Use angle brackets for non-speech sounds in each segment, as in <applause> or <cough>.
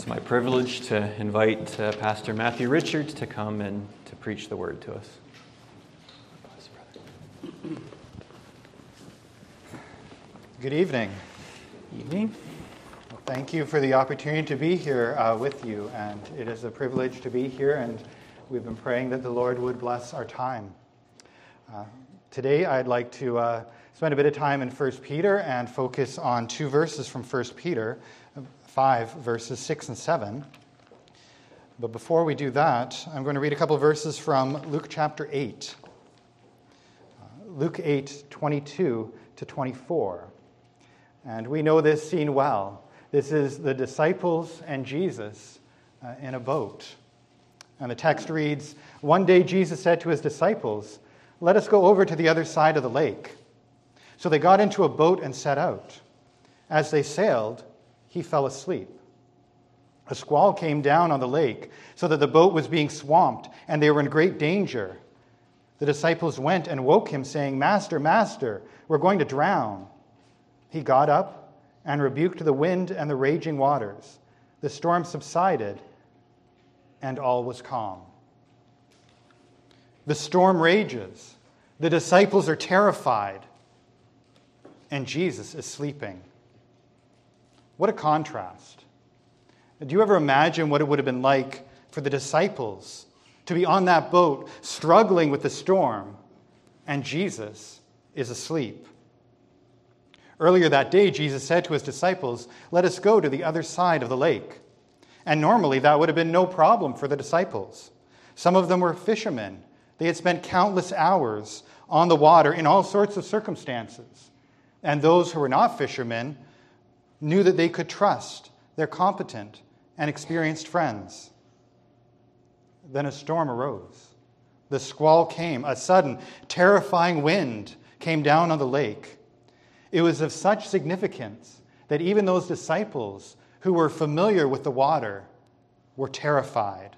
It's my privilege to invite uh, Pastor Matthew Richards to come and to preach the word to us. Good evening. Evening. Well, thank you for the opportunity to be here uh, with you, and it is a privilege to be here, and we've been praying that the Lord would bless our time. Uh, today, I'd like to uh, spend a bit of time in 1 Peter and focus on two verses from 1 Peter 5, verses 6 and 7. But before we do that, I'm going to read a couple verses from Luke chapter 8. Uh, Luke 8, 22 to 24. And we know this scene well. This is the disciples and Jesus uh, in a boat. And the text reads One day Jesus said to his disciples, Let us go over to the other side of the lake. So they got into a boat and set out. As they sailed, he fell asleep. A squall came down on the lake, so that the boat was being swamped, and they were in great danger. The disciples went and woke him, saying, Master, Master, we're going to drown. He got up and rebuked the wind and the raging waters. The storm subsided, and all was calm. The storm rages. The disciples are terrified, and Jesus is sleeping. What a contrast. Do you ever imagine what it would have been like for the disciples to be on that boat struggling with the storm and Jesus is asleep? Earlier that day, Jesus said to his disciples, Let us go to the other side of the lake. And normally that would have been no problem for the disciples. Some of them were fishermen. They had spent countless hours on the water in all sorts of circumstances. And those who were not fishermen knew that they could trust their competent and experienced friends. Then a storm arose. The squall came, a sudden, terrifying wind came down on the lake. It was of such significance that even those disciples who were familiar with the water were terrified.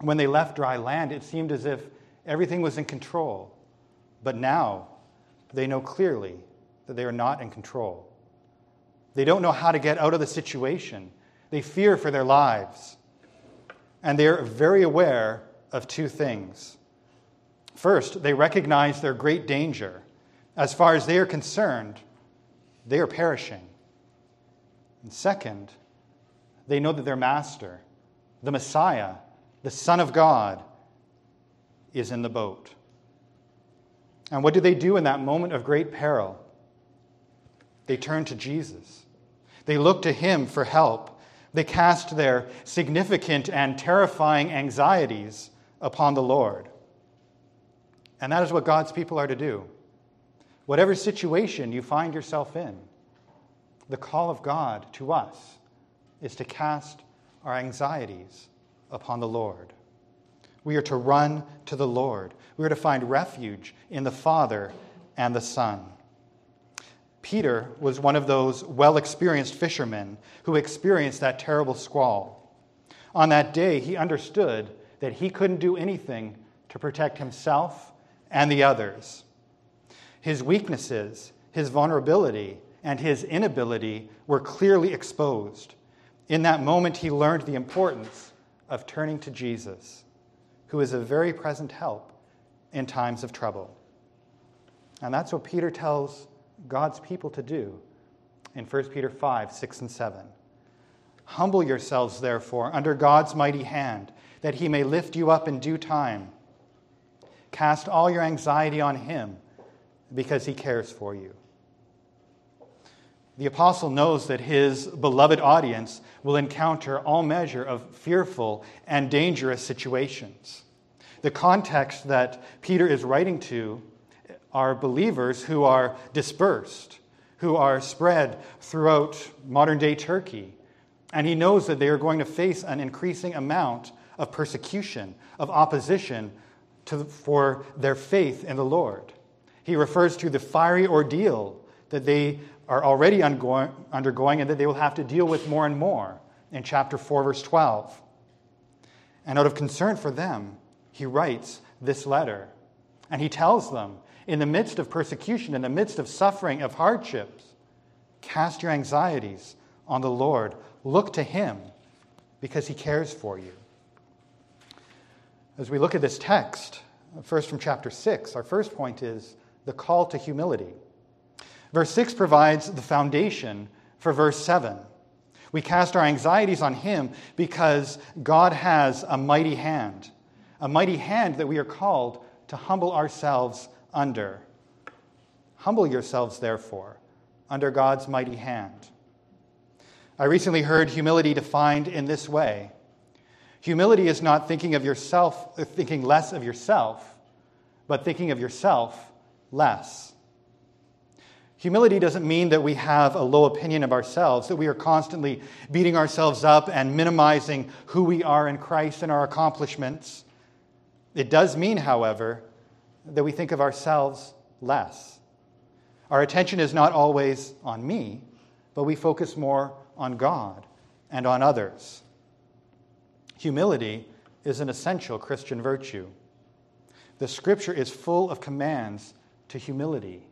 When they left dry land, it seemed as if everything was in control. But now they know clearly that they are not in control. They don't know how to get out of the situation. They fear for their lives. And they're very aware of two things. First, they recognize their great danger. As far as they are concerned, they are perishing. And second, they know that their master, the Messiah, the Son of God, is in the boat. And what do they do in that moment of great peril? They turn to Jesus. They look to Him for help. They cast their significant and terrifying anxieties upon the Lord. And that is what God's people are to do. Whatever situation you find yourself in, the call of God to us is to cast our anxieties upon the Lord. We are to run to the Lord. We are to find refuge in the Father and the Son. Peter was one of those well experienced fishermen who experienced that terrible squall. On that day, he understood that he couldn't do anything to protect himself and the others. His weaknesses, his vulnerability, and his inability were clearly exposed. In that moment, he learned the importance of turning to Jesus, who is a very present help in times of trouble. And that's what Peter tells God's people to do in 1 Peter 5 6 and 7. Humble yourselves, therefore, under God's mighty hand, that he may lift you up in due time. Cast all your anxiety on him, because he cares for you. The apostle knows that his beloved audience will encounter all measure of fearful and dangerous situations. The context that Peter is writing to are believers who are dispersed, who are spread throughout modern day Turkey. And he knows that they are going to face an increasing amount of persecution, of opposition to, for their faith in the Lord. He refers to the fiery ordeal that they are already undergoing and that they will have to deal with more and more in chapter 4, verse 12. And out of concern for them, he writes this letter. And he tells them in the midst of persecution, in the midst of suffering, of hardships, cast your anxieties on the Lord. Look to him because he cares for you. As we look at this text, first from chapter 6, our first point is the call to humility. Verse 6 provides the foundation for verse 7. We cast our anxieties on him because God has a mighty hand, a mighty hand that we are called to humble ourselves under. Humble yourselves, therefore, under God's mighty hand. I recently heard humility defined in this way Humility is not thinking of yourself, uh, thinking less of yourself, but thinking of yourself less. Humility doesn't mean that we have a low opinion of ourselves, that we are constantly beating ourselves up and minimizing who we are in Christ and our accomplishments. It does mean, however, that we think of ourselves less. Our attention is not always on me, but we focus more on God and on others. Humility is an essential Christian virtue. The scripture is full of commands to humility.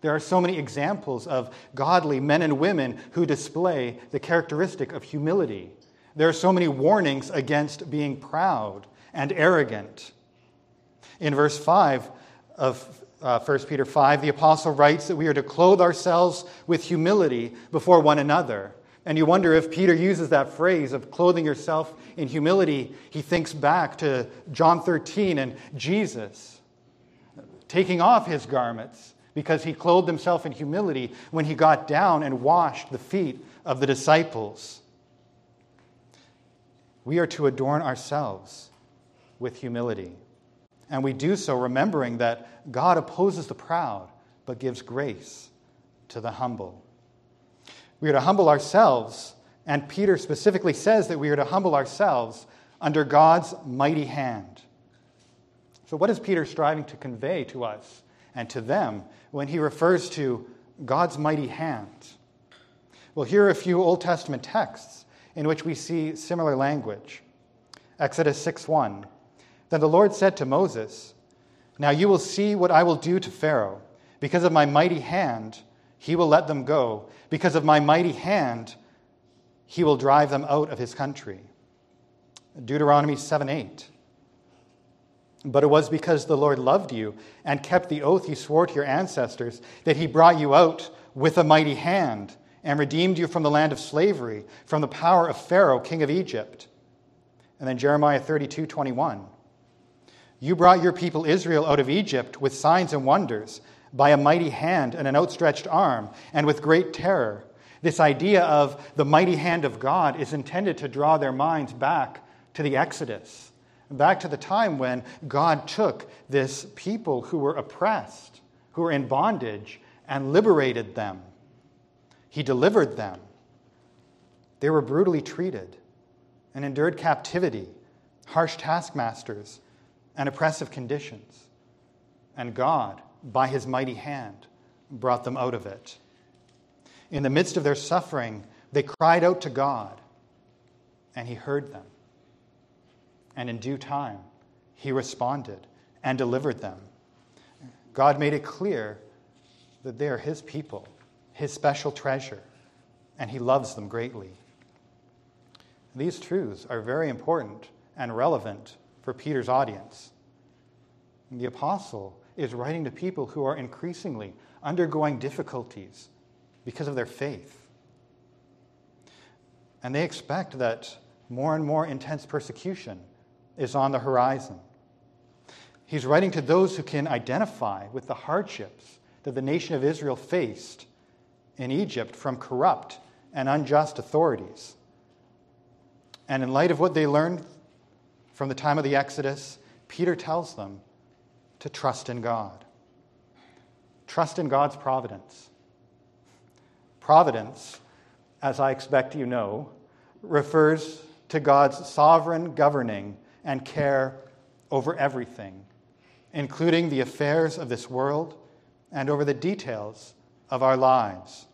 There are so many examples of godly men and women who display the characteristic of humility. There are so many warnings against being proud and arrogant. In verse 5 of uh, 1 Peter 5, the apostle writes that we are to clothe ourselves with humility before one another. And you wonder if Peter uses that phrase of clothing yourself in humility, he thinks back to John 13 and Jesus taking off his garments because he clothed himself in humility when he got down and washed the feet of the disciples. We are to adorn ourselves with humility. And we do so remembering that God opposes the proud, but gives grace to the humble. We are to humble ourselves, and Peter specifically says that we are to humble ourselves under God's mighty hand. So, what is Peter striving to convey to us and to them when he refers to God's mighty hand? Well, here are a few Old Testament texts in which we see similar language. Exodus 6 1. Then the Lord said to Moses, Now you will see what I will do to Pharaoh. Because of my mighty hand, he will let them go. Because of my mighty hand, he will drive them out of his country. Deuteronomy 7 8. But it was because the Lord loved you and kept the oath he swore to your ancestors that he brought you out with a mighty hand and redeemed you from the land of slavery, from the power of Pharaoh, king of Egypt. And then Jeremiah 32 21. You brought your people Israel out of Egypt with signs and wonders by a mighty hand and an outstretched arm, and with great terror. This idea of the mighty hand of God is intended to draw their minds back to the Exodus, back to the time when God took this people who were oppressed, who were in bondage, and liberated them. He delivered them. They were brutally treated and endured captivity, harsh taskmasters, and oppressive conditions. And God, by his mighty hand, brought them out of it. In the midst of their suffering, they cried out to God, and he heard them. And in due time, he responded and delivered them. God made it clear that they are his people, his special treasure, and he loves them greatly. These truths are very important and relevant for Peter's audience. The apostle is writing to people who are increasingly undergoing difficulties because of their faith. And they expect that more and more intense persecution is on the horizon. He's writing to those who can identify with the hardships that the nation of Israel faced in Egypt from corrupt and unjust authorities. And in light of what they learned from the time of the Exodus, Peter tells them to trust in God. Trust in God's providence. Providence, as I expect you know, refers to God's sovereign governing and care over everything, including the affairs of this world and over the details of our lives.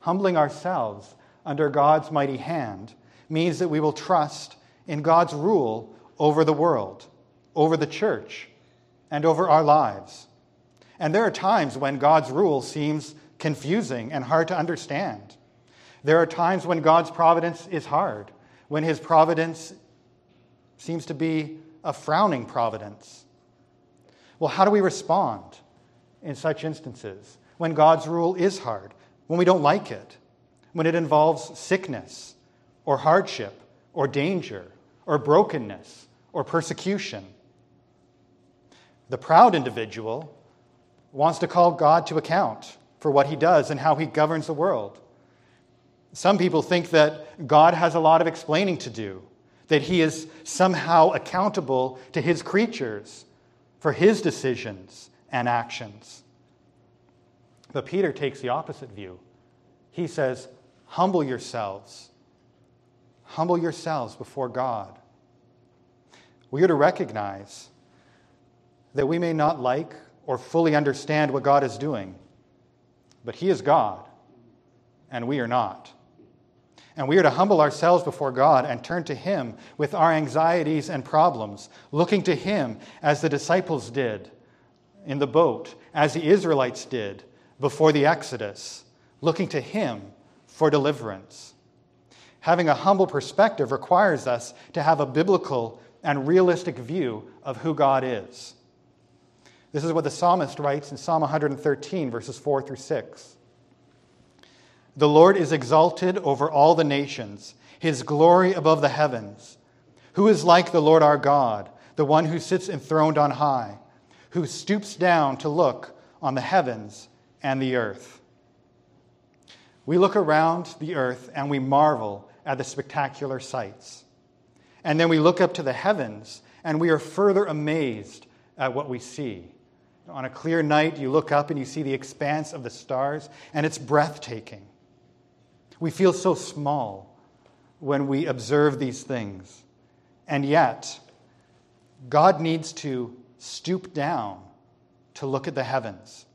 Humbling ourselves under God's mighty hand means that we will trust in God's rule over the world, over the church, and over our lives. And there are times when God's rule seems confusing and hard to understand. There are times when God's providence is hard, when his providence seems to be a frowning providence. Well, how do we respond in such instances when God's rule is hard, when we don't like it, when it involves sickness or hardship or danger or brokenness or persecution? The proud individual wants to call God to account for what he does and how he governs the world. Some people think that God has a lot of explaining to do, that he is somehow accountable to his creatures for his decisions and actions. But Peter takes the opposite view. He says, Humble yourselves. Humble yourselves before God. We are to recognize that we may not like or fully understand what God is doing, but He is God, and we are not. And we are to humble ourselves before God and turn to Him with our anxieties and problems, looking to Him as the disciples did in the boat, as the Israelites did before the Exodus, looking to Him for deliverance. Having a humble perspective requires us to have a biblical and realistic view of who God is. This is what the psalmist writes in Psalm 113, verses 4 through 6. The Lord is exalted over all the nations, his glory above the heavens. Who is like the Lord our God, the one who sits enthroned on high, who stoops down to look on the heavens and the earth? We look around the earth and we marvel at the spectacular sights. And then we look up to the heavens and we are further amazed at what we see. On a clear night, you look up and you see the expanse of the stars, and it's breathtaking. We feel so small when we observe these things. And yet, God needs to stoop down to look at the heavens.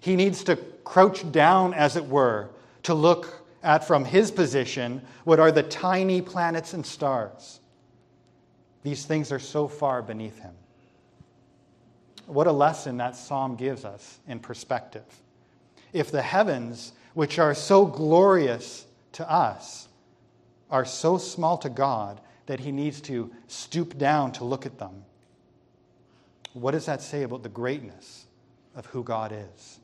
He needs to crouch down, as it were, to look at from his position what are the tiny planets and stars. These things are so far beneath him. What a lesson that psalm gives us in perspective. If the heavens which are so glorious to us, are so small to God that he needs to stoop down to look at them. What does that say about the greatness of who God is?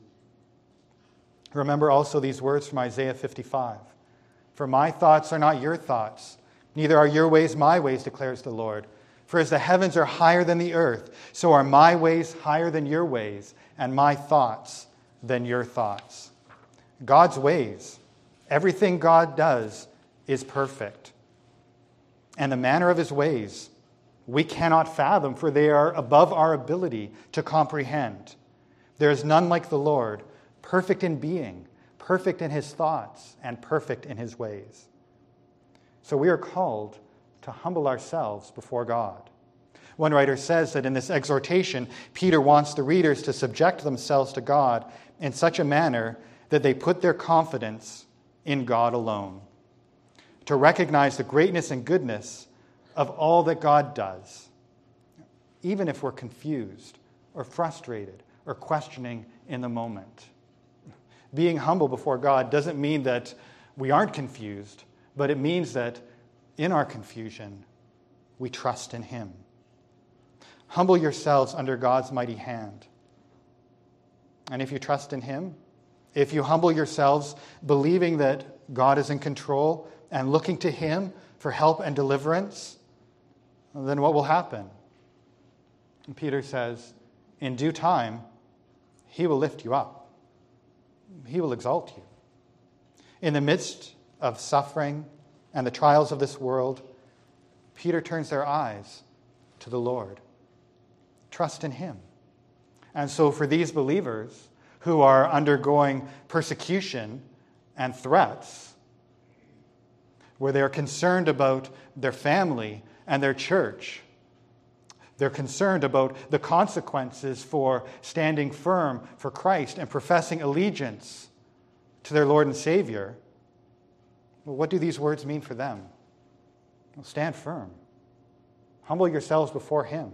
Remember also these words from Isaiah 55 For my thoughts are not your thoughts, neither are your ways my ways, declares the Lord. For as the heavens are higher than the earth, so are my ways higher than your ways, and my thoughts than your thoughts. God's ways, everything God does, is perfect. And the manner of his ways we cannot fathom, for they are above our ability to comprehend. There is none like the Lord, perfect in being, perfect in his thoughts, and perfect in his ways. So we are called to humble ourselves before God. One writer says that in this exhortation, Peter wants the readers to subject themselves to God in such a manner that they put their confidence in God alone, to recognize the greatness and goodness of all that God does, even if we're confused or frustrated or questioning in the moment. Being humble before God doesn't mean that we aren't confused, but it means that in our confusion, we trust in Him. Humble yourselves under God's mighty hand. And if you trust in Him, if you humble yourselves, believing that God is in control and looking to Him for help and deliverance, then what will happen? And Peter says, In due time, He will lift you up, He will exalt you. In the midst of suffering and the trials of this world, Peter turns their eyes to the Lord. Trust in Him. And so, for these believers, who are undergoing persecution and threats, where they're concerned about their family and their church. They're concerned about the consequences for standing firm for Christ and professing allegiance to their Lord and Savior. Well, what do these words mean for them? Well, stand firm. Humble yourselves before Him.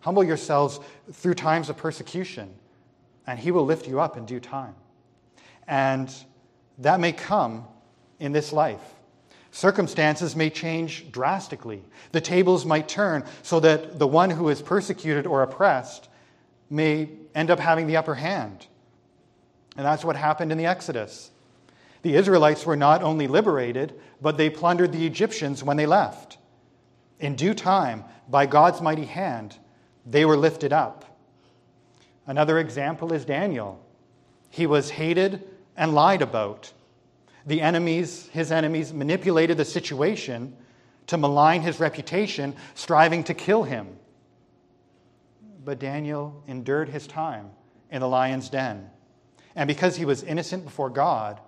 Humble yourselves through times of persecution and he will lift you up in due time. And that may come in this life. Circumstances may change drastically. The tables might turn so that the one who is persecuted or oppressed may end up having the upper hand. And that's what happened in the Exodus. The Israelites were not only liberated, but they plundered the Egyptians when they left. In due time, by God's mighty hand, they were lifted up. Another example is Daniel. He was hated and lied about. The enemies, his enemies, manipulated the situation to malign his reputation, striving to kill him. But Daniel endured his time in the lion's den. And because he was innocent before God,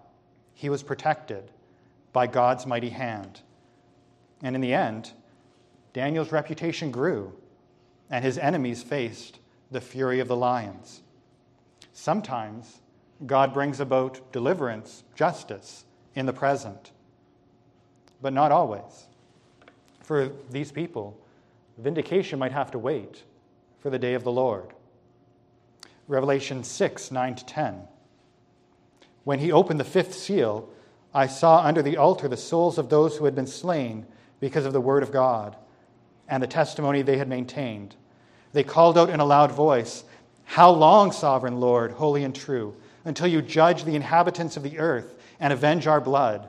he was protected by God's mighty hand. And in the end, Daniel's reputation grew, and his enemies faced the fury of the lions. Sometimes God brings about deliverance, justice in the present, but not always. For these people, vindication might have to wait for the day of the Lord. Revelation 6 9 to 10. When he opened the fifth seal, I saw under the altar the souls of those who had been slain because of the word of God and the testimony they had maintained. They called out in a loud voice, How long, sovereign Lord, holy and true, until you judge the inhabitants of the earth and avenge our blood?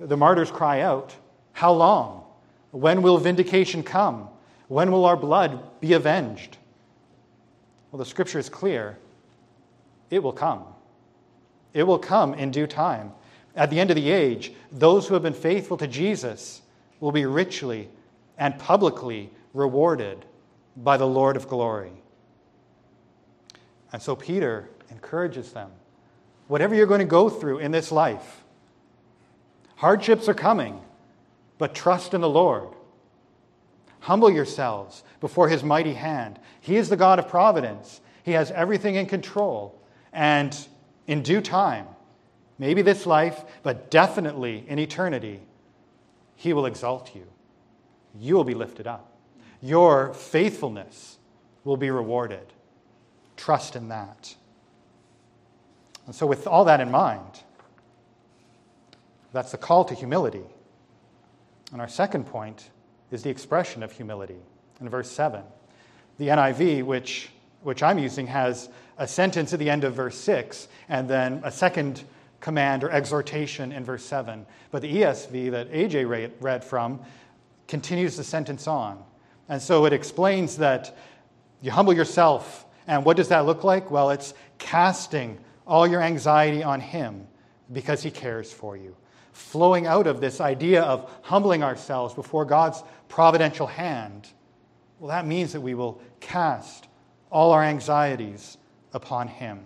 The martyrs cry out, How long? When will vindication come? When will our blood be avenged? Well, the scripture is clear it will come. It will come in due time. At the end of the age, those who have been faithful to Jesus will be richly and publicly rewarded by the Lord of glory. And so Peter encourages them whatever you're going to go through in this life, hardships are coming, but trust in the Lord. Humble yourselves before his mighty hand. He is the God of providence, he has everything in control. And in due time, maybe this life, but definitely in eternity, he will exalt you. You will be lifted up. Your faithfulness will be rewarded. Trust in that. And so, with all that in mind, that's the call to humility. And our second point is the expression of humility in verse 7. The NIV, which, which I'm using, has a sentence at the end of verse 6 and then a second command or exhortation in verse 7. But the ESV that AJ read from continues the sentence on. And so it explains that you humble yourself. And what does that look like? Well, it's casting all your anxiety on Him because He cares for you. Flowing out of this idea of humbling ourselves before God's providential hand, well, that means that we will cast all our anxieties upon Him.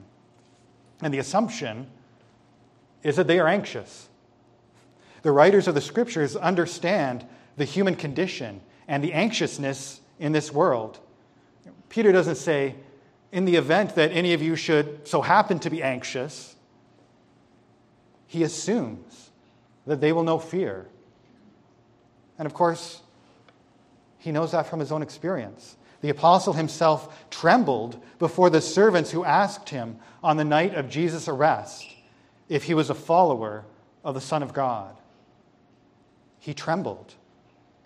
And the assumption is that they are anxious. The writers of the scriptures understand the human condition and the anxiousness in this world. Peter doesn't say, in the event that any of you should so happen to be anxious, he assumes that they will know fear. And of course, he knows that from his own experience. The apostle himself trembled before the servants who asked him on the night of Jesus' arrest if he was a follower of the Son of God. He trembled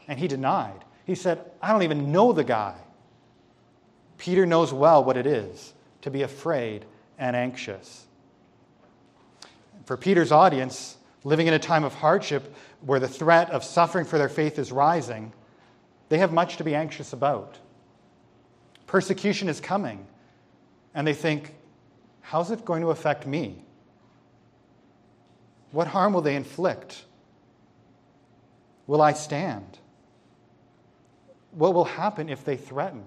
and he denied. He said, I don't even know the guy. Peter knows well what it is to be afraid and anxious. For Peter's audience, living in a time of hardship where the threat of suffering for their faith is rising, they have much to be anxious about. Persecution is coming, and they think, how's it going to affect me? What harm will they inflict? Will I stand? What will happen if they threaten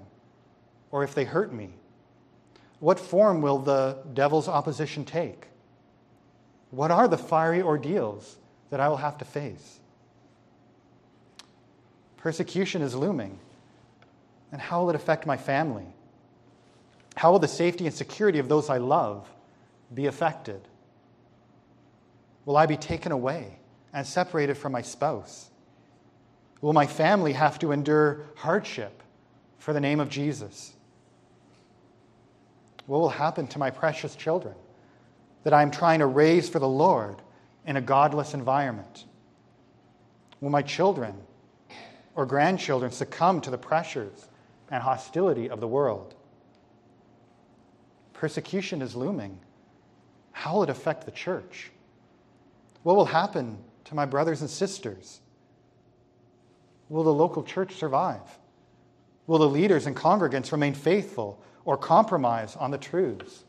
or if they hurt me? What form will the devil's opposition take? What are the fiery ordeals that I will have to face? Persecution is looming. And how will it affect my family? How will the safety and security of those I love be affected? Will I be taken away and separated from my spouse? Will my family have to endure hardship for the name of Jesus? What will happen to my precious children that I am trying to raise for the Lord in a godless environment? Will my children or grandchildren succumb to the pressures and hostility of the world? Persecution is looming. How will it affect the church? What will happen to my brothers and sisters? Will the local church survive? Will the leaders and congregants remain faithful or compromise on the truths?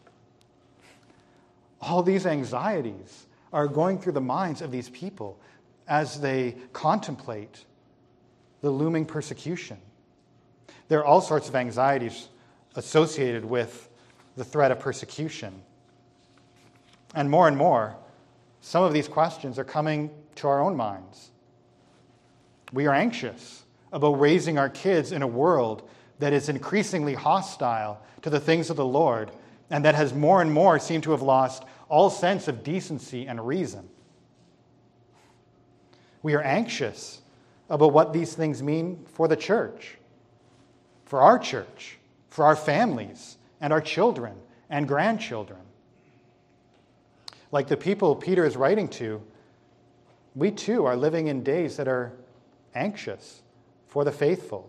All these anxieties are going through the minds of these people as they contemplate the looming persecution. There are all sorts of anxieties associated with the threat of persecution. And more and more, some of these questions are coming to our own minds. We are anxious about raising our kids in a world that is increasingly hostile to the things of the Lord and that has more and more seemed to have lost all sense of decency and reason. We are anxious about what these things mean for the church, for our church, for our families, and our children and grandchildren. Like the people Peter is writing to, we too are living in days that are anxious for the faithful.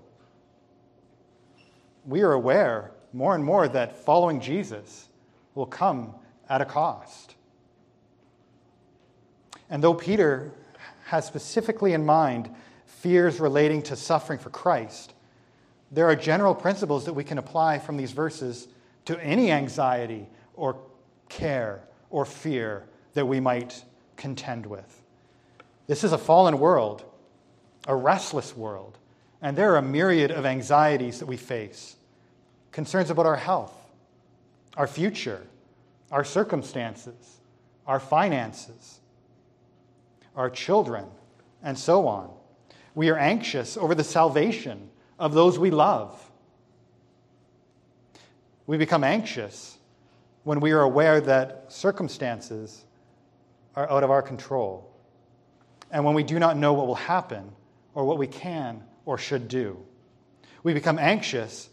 We are aware more and more that following Jesus will come at a cost. And though Peter has specifically in mind fears relating to suffering for Christ, there are general principles that we can apply from these verses to any anxiety or care or fear that we might contend with. This is a fallen world, a restless world, and there are a myriad of anxieties that we face concerns about our health, our future, our circumstances, our finances, our children, and so on. We are anxious over the salvation of those we love. We become anxious when we are aware that circumstances are out of our control and when we do not know what will happen or what we can or should do. We become anxious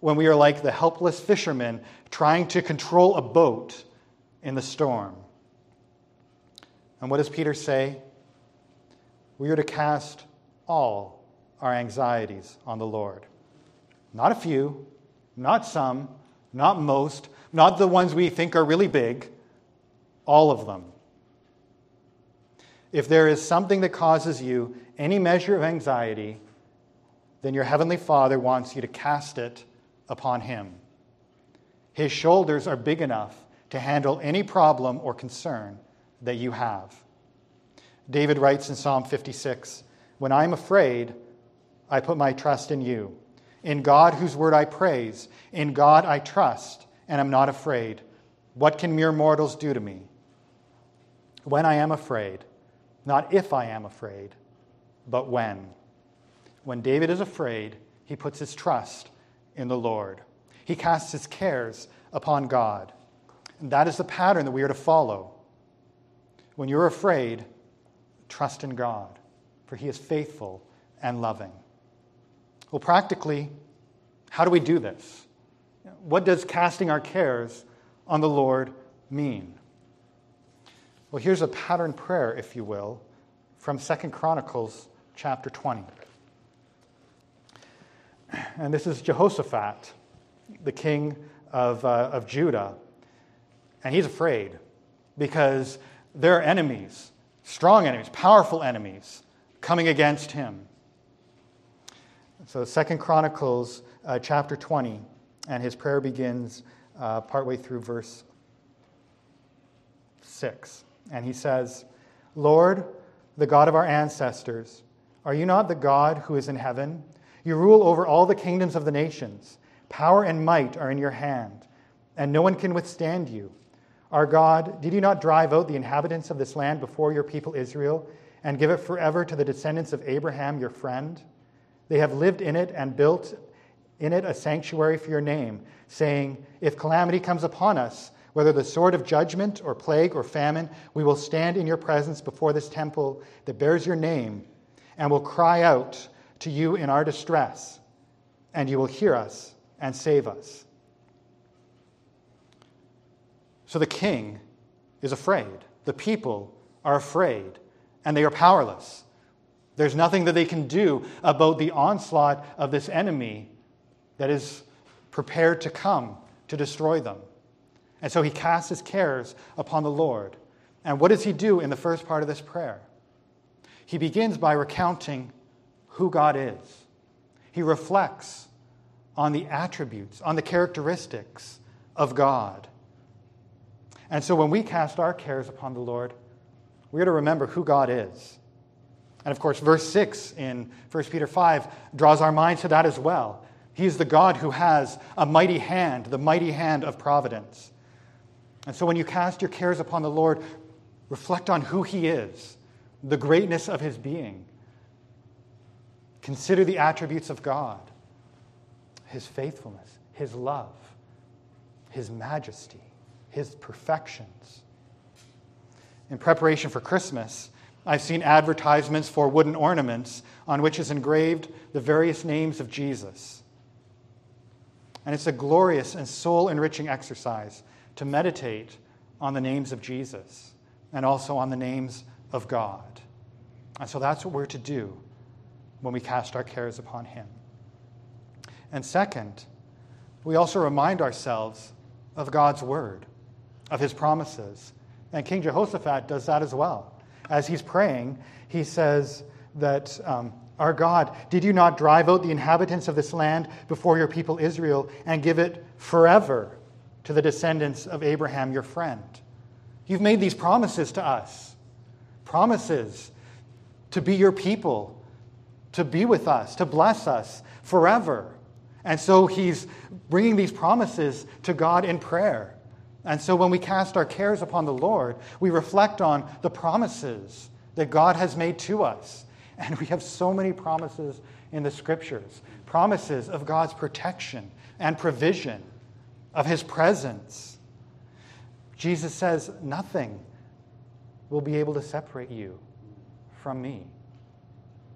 when we are like the helpless fishermen trying to control a boat in the storm. And what does Peter say? We are to cast all our anxieties on the Lord. Not a few, not some, not most, not the ones we think are really big, all of them. If there is something that causes you any measure of anxiety, then your Heavenly Father wants you to cast it upon Him. His shoulders are big enough to handle any problem or concern that you have. David writes in Psalm 56 When I'm afraid, I put my trust in you. In God, whose word I praise, in God I trust and am not afraid. What can mere mortals do to me? When I am afraid, not if I am afraid, but when. When David is afraid, he puts his trust in the Lord. He casts his cares upon God. And that is the pattern that we are to follow. When you're afraid, trust in God, for he is faithful and loving. Well, practically, how do we do this? What does casting our cares on the Lord mean? Well, here's a pattern prayer, if you will, from Second Chronicles chapter 20. And this is Jehoshaphat, the king of, uh, of Judah. And he's afraid because there are enemies, strong enemies, powerful enemies, coming against him. So, Second Chronicles uh, chapter 20, and his prayer begins uh, partway through verse 6. And he says, Lord, the God of our ancestors, are you not the God who is in heaven? You rule over all the kingdoms of the nations. Power and might are in your hand, and no one can withstand you. Our God, did you not drive out the inhabitants of this land before your people Israel and give it forever to the descendants of Abraham, your friend? They have lived in it and built in it a sanctuary for your name, saying, If calamity comes upon us, whether the sword of judgment or plague or famine, we will stand in your presence before this temple that bears your name and will cry out to you in our distress, and you will hear us and save us. So the king is afraid. The people are afraid and they are powerless. There's nothing that they can do about the onslaught of this enemy that is prepared to come to destroy them. And so he casts his cares upon the Lord. And what does he do in the first part of this prayer? He begins by recounting who God is. He reflects on the attributes, on the characteristics of God. And so when we cast our cares upon the Lord, we're to remember who God is. And of course, verse 6 in 1 Peter 5 draws our minds to that as well. He is the God who has a mighty hand, the mighty hand of providence. And so when you cast your cares upon the Lord, reflect on who He is, the greatness of His being. Consider the attributes of God His faithfulness, His love, His majesty, His perfections. In preparation for Christmas, I've seen advertisements for wooden ornaments on which is engraved the various names of Jesus. And it's a glorious and soul enriching exercise to meditate on the names of Jesus and also on the names of God. And so that's what we're to do when we cast our cares upon Him. And second, we also remind ourselves of God's word, of His promises. And King Jehoshaphat does that as well. As he's praying, he says that. Um, our God, did you not drive out the inhabitants of this land before your people Israel and give it forever to the descendants of Abraham, your friend. You've made these promises to us promises to be your people, to be with us, to bless us forever. And so he's bringing these promises to God in prayer. And so when we cast our cares upon the Lord, we reflect on the promises that God has made to us. And we have so many promises in the scriptures promises of God's protection and provision of his presence. Jesus says, Nothing will be able to separate you from me.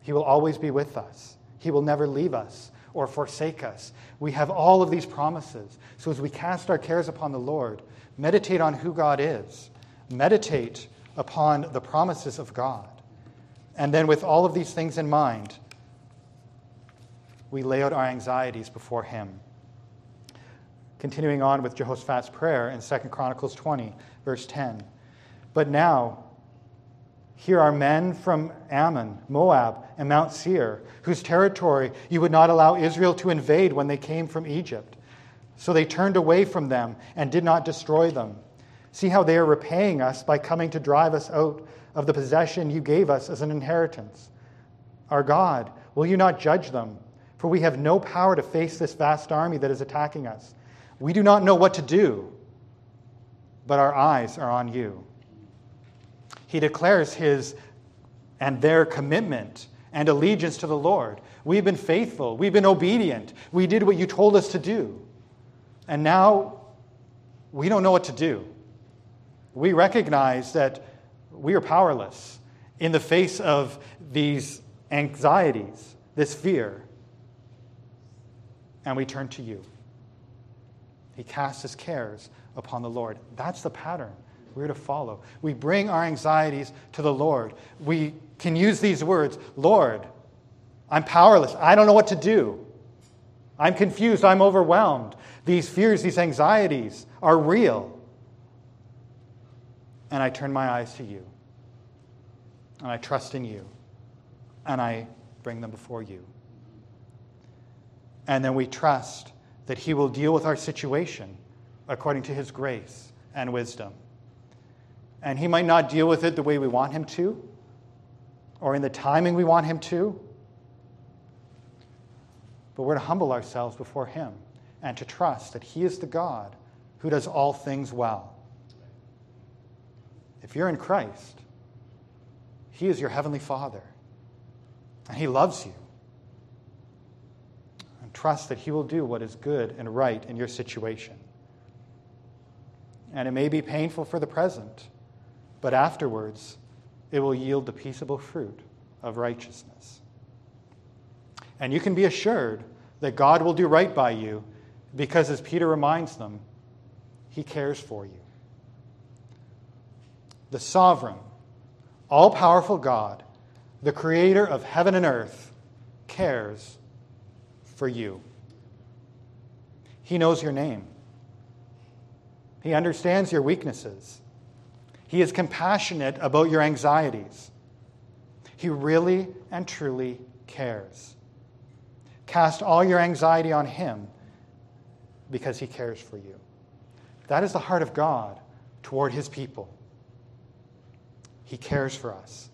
He will always be with us, He will never leave us or forsake us. We have all of these promises. So as we cast our cares upon the Lord, meditate on who God is, meditate upon the promises of God. And then, with all of these things in mind, we lay out our anxieties before Him. Continuing on with Jehoshaphat's prayer in 2 Chronicles 20, verse 10. But now, here are men from Ammon, Moab, and Mount Seir, whose territory you would not allow Israel to invade when they came from Egypt. So they turned away from them and did not destroy them. See how they are repaying us by coming to drive us out of the possession you gave us as an inheritance. Our God, will you not judge them? For we have no power to face this vast army that is attacking us. We do not know what to do, but our eyes are on you. He declares his and their commitment and allegiance to the Lord. We've been faithful, we've been obedient, we did what you told us to do. And now we don't know what to do. We recognize that we are powerless in the face of these anxieties, this fear. And we turn to you. He casts his cares upon the Lord. That's the pattern we're to follow. We bring our anxieties to the Lord. We can use these words Lord, I'm powerless. I don't know what to do. I'm confused. I'm overwhelmed. These fears, these anxieties are real. And I turn my eyes to you. And I trust in you. And I bring them before you. And then we trust that He will deal with our situation according to His grace and wisdom. And He might not deal with it the way we want Him to, or in the timing we want Him to, but we're to humble ourselves before Him and to trust that He is the God who does all things well. If you're in Christ, He is your Heavenly Father, and He loves you And trust that He will do what is good and right in your situation. And it may be painful for the present, but afterwards it will yield the peaceable fruit of righteousness. And you can be assured that God will do right by you because, as Peter reminds them, He cares for you. The sovereign, all powerful God, the creator of heaven and earth, cares for you. He knows your name, He understands your weaknesses, He is compassionate about your anxieties. He really and truly cares. Cast all your anxiety on Him because He cares for you. That is the heart of God toward His people. He cares for us.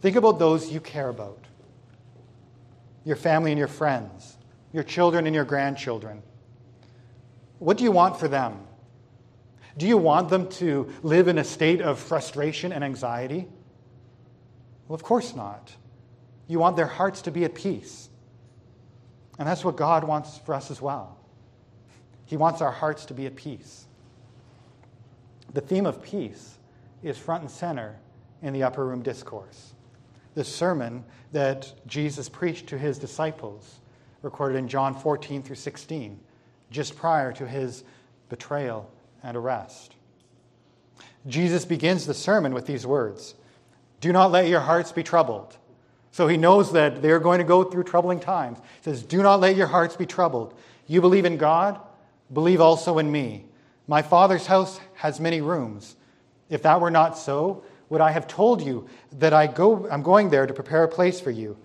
Think about those you care about your family and your friends, your children and your grandchildren. What do you want for them? Do you want them to live in a state of frustration and anxiety? Well, of course not. You want their hearts to be at peace. And that's what God wants for us as well. He wants our hearts to be at peace. The theme of peace is front and center in the upper room discourse. The sermon that Jesus preached to his disciples, recorded in John 14 through 16, just prior to his betrayal and arrest. Jesus begins the sermon with these words do not let your hearts be troubled. So he knows that they're going to go through troubling times. He says, Do not let your hearts be troubled. You believe in God, believe also in me. My Father's house has many rooms. If that were not so, would I have told you that I go, I'm going there to prepare a place for you?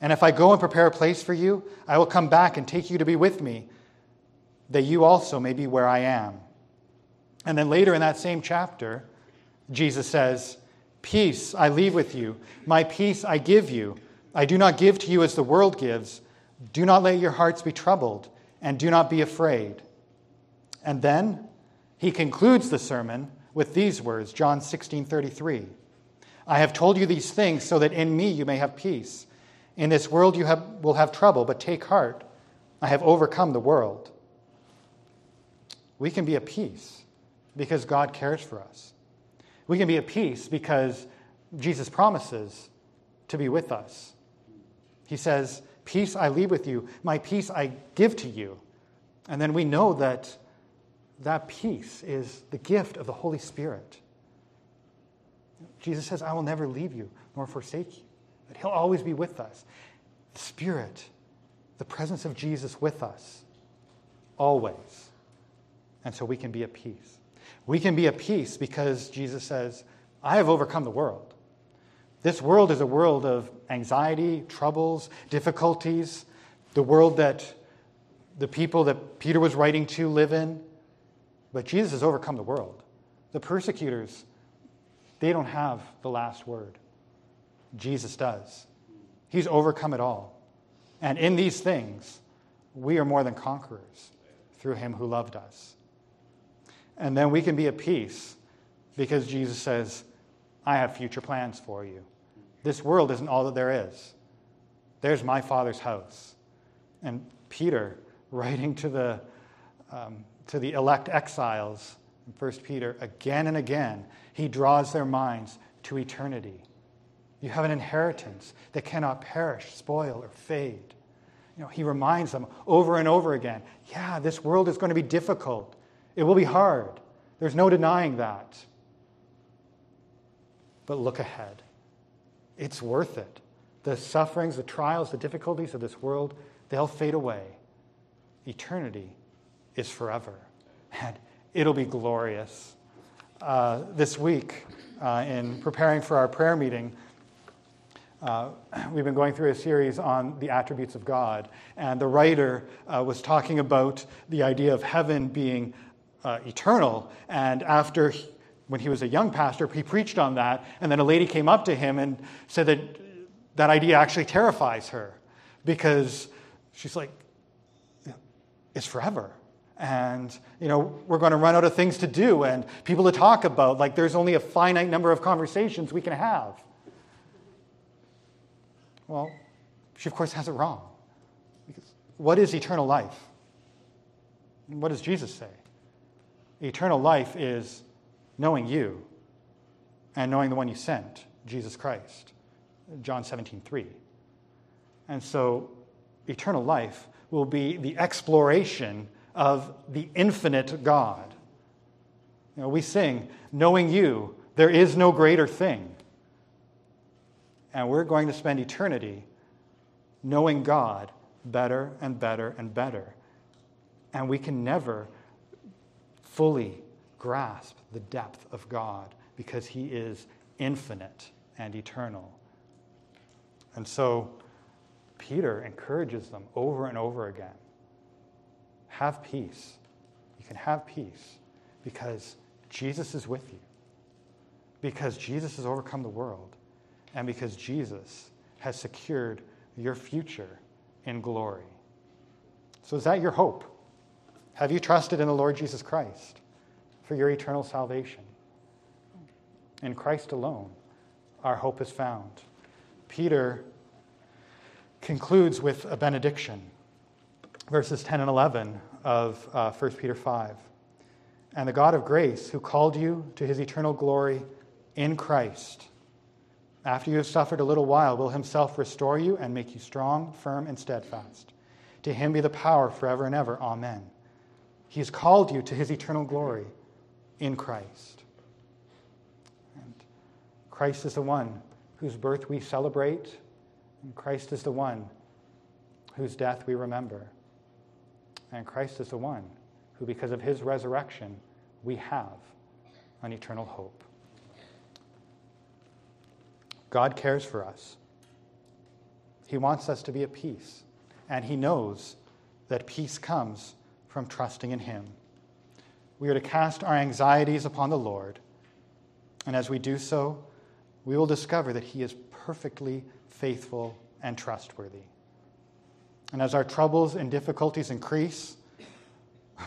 And if I go and prepare a place for you, I will come back and take you to be with me, that you also may be where I am. And then later in that same chapter, Jesus says, Peace I leave with you, my peace I give you. I do not give to you as the world gives. Do not let your hearts be troubled, and do not be afraid. And then he concludes the sermon with these words John 16 33. I have told you these things so that in me you may have peace. In this world you have, will have trouble, but take heart. I have overcome the world. We can be at peace because God cares for us. We can be at peace because Jesus promises to be with us. He says, Peace I leave with you, my peace I give to you. And then we know that that peace is the gift of the Holy Spirit. Jesus says, I will never leave you nor forsake you, that He'll always be with us. The Spirit, the presence of Jesus with us, always. And so we can be at peace. We can be at peace because Jesus says, I have overcome the world. This world is a world of anxiety, troubles, difficulties, the world that the people that Peter was writing to live in. But Jesus has overcome the world. The persecutors, they don't have the last word. Jesus does. He's overcome it all. And in these things, we are more than conquerors through him who loved us. And then we can be at peace because Jesus says, I have future plans for you. This world isn't all that there is. There's my Father's house. And Peter, <laughs> writing to the, um, to the elect exiles in 1 Peter, again and again, he draws their minds to eternity. You have an inheritance that cannot perish, spoil, or fade. You know, he reminds them over and over again yeah, this world is going to be difficult. It will be hard. There's no denying that. But look ahead. It's worth it. The sufferings, the trials, the difficulties of this world, they'll fade away. Eternity is forever. And it'll be glorious. Uh, this week, uh, in preparing for our prayer meeting, uh, we've been going through a series on the attributes of God, and the writer uh, was talking about the idea of heaven being uh, eternal. And after, he, when he was a young pastor, he preached on that. And then a lady came up to him and said that that idea actually terrifies her because she's like, it's forever. And, you know, we're going to run out of things to do and people to talk about. Like, there's only a finite number of conversations we can have. Well, she, of course, has it wrong. Because what is eternal life? What does Jesus say? Eternal life is knowing you and knowing the one you sent, Jesus Christ. John 17, 3. And so, eternal life will be the exploration of the infinite God. You know, we sing, knowing you, there is no greater thing. And we're going to spend eternity knowing God better and better and better. And we can never fully grasp the depth of God because He is infinite and eternal. And so Peter encourages them over and over again have peace. You can have peace because Jesus is with you, because Jesus has overcome the world, and because Jesus has secured your future in glory. So, is that your hope? Have you trusted in the Lord Jesus Christ for your eternal salvation? In Christ alone, our hope is found. Peter concludes with a benediction, verses 10 and 11 of uh, 1 Peter 5. And the God of grace, who called you to his eternal glory in Christ, after you have suffered a little while, will himself restore you and make you strong, firm, and steadfast. To him be the power forever and ever. Amen. He has called you to his eternal glory in Christ. And Christ is the one whose birth we celebrate, and Christ is the one whose death we remember. And Christ is the one who, because of his resurrection, we have an eternal hope. God cares for us. He wants us to be at peace, and He knows that peace comes from trusting in Him. We are to cast our anxieties upon the Lord, and as we do so, we will discover that He is perfectly faithful and trustworthy. And as our troubles and difficulties increase,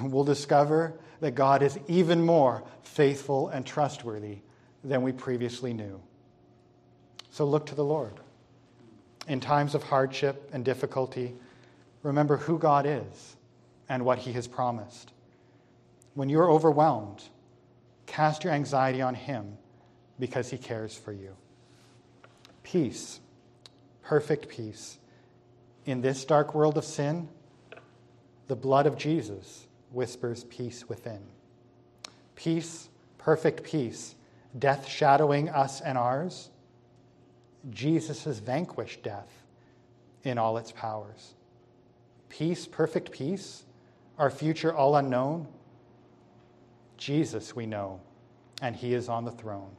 we'll discover that God is even more faithful and trustworthy than we previously knew. So look to the Lord. In times of hardship and difficulty, remember who God is and what He has promised. When you're overwhelmed, cast your anxiety on Him because He cares for you. Peace, perfect peace. In this dark world of sin, the blood of Jesus whispers peace within. Peace, perfect peace, death shadowing us and ours Jesus has vanquished death in all its powers. Peace, perfect peace, our future all unknown. Jesus we know, and he is on the throne.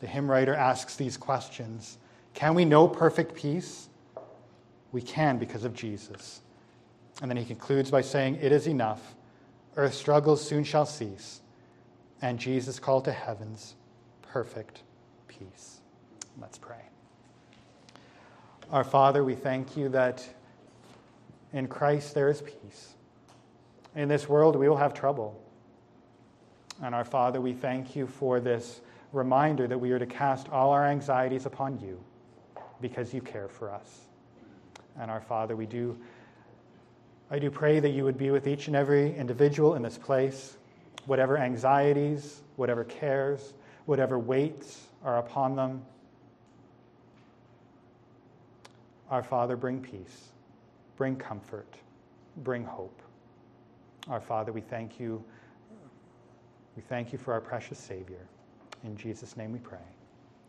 The hymn writer asks these questions Can we know perfect peace? We can because of Jesus. And then he concludes by saying, It is enough. Earth's struggles soon shall cease, and Jesus called to heaven's perfect peace. Let's pray. Our Father, we thank you that in Christ there is peace. In this world we will have trouble. And our Father, we thank you for this reminder that we are to cast all our anxieties upon you because you care for us. And our Father, we do I do pray that you would be with each and every individual in this place, whatever anxieties, whatever cares, whatever weights are upon them. Our Father, bring peace, bring comfort, bring hope. Our Father, we thank you. We thank you for our precious Savior. In Jesus' name we pray.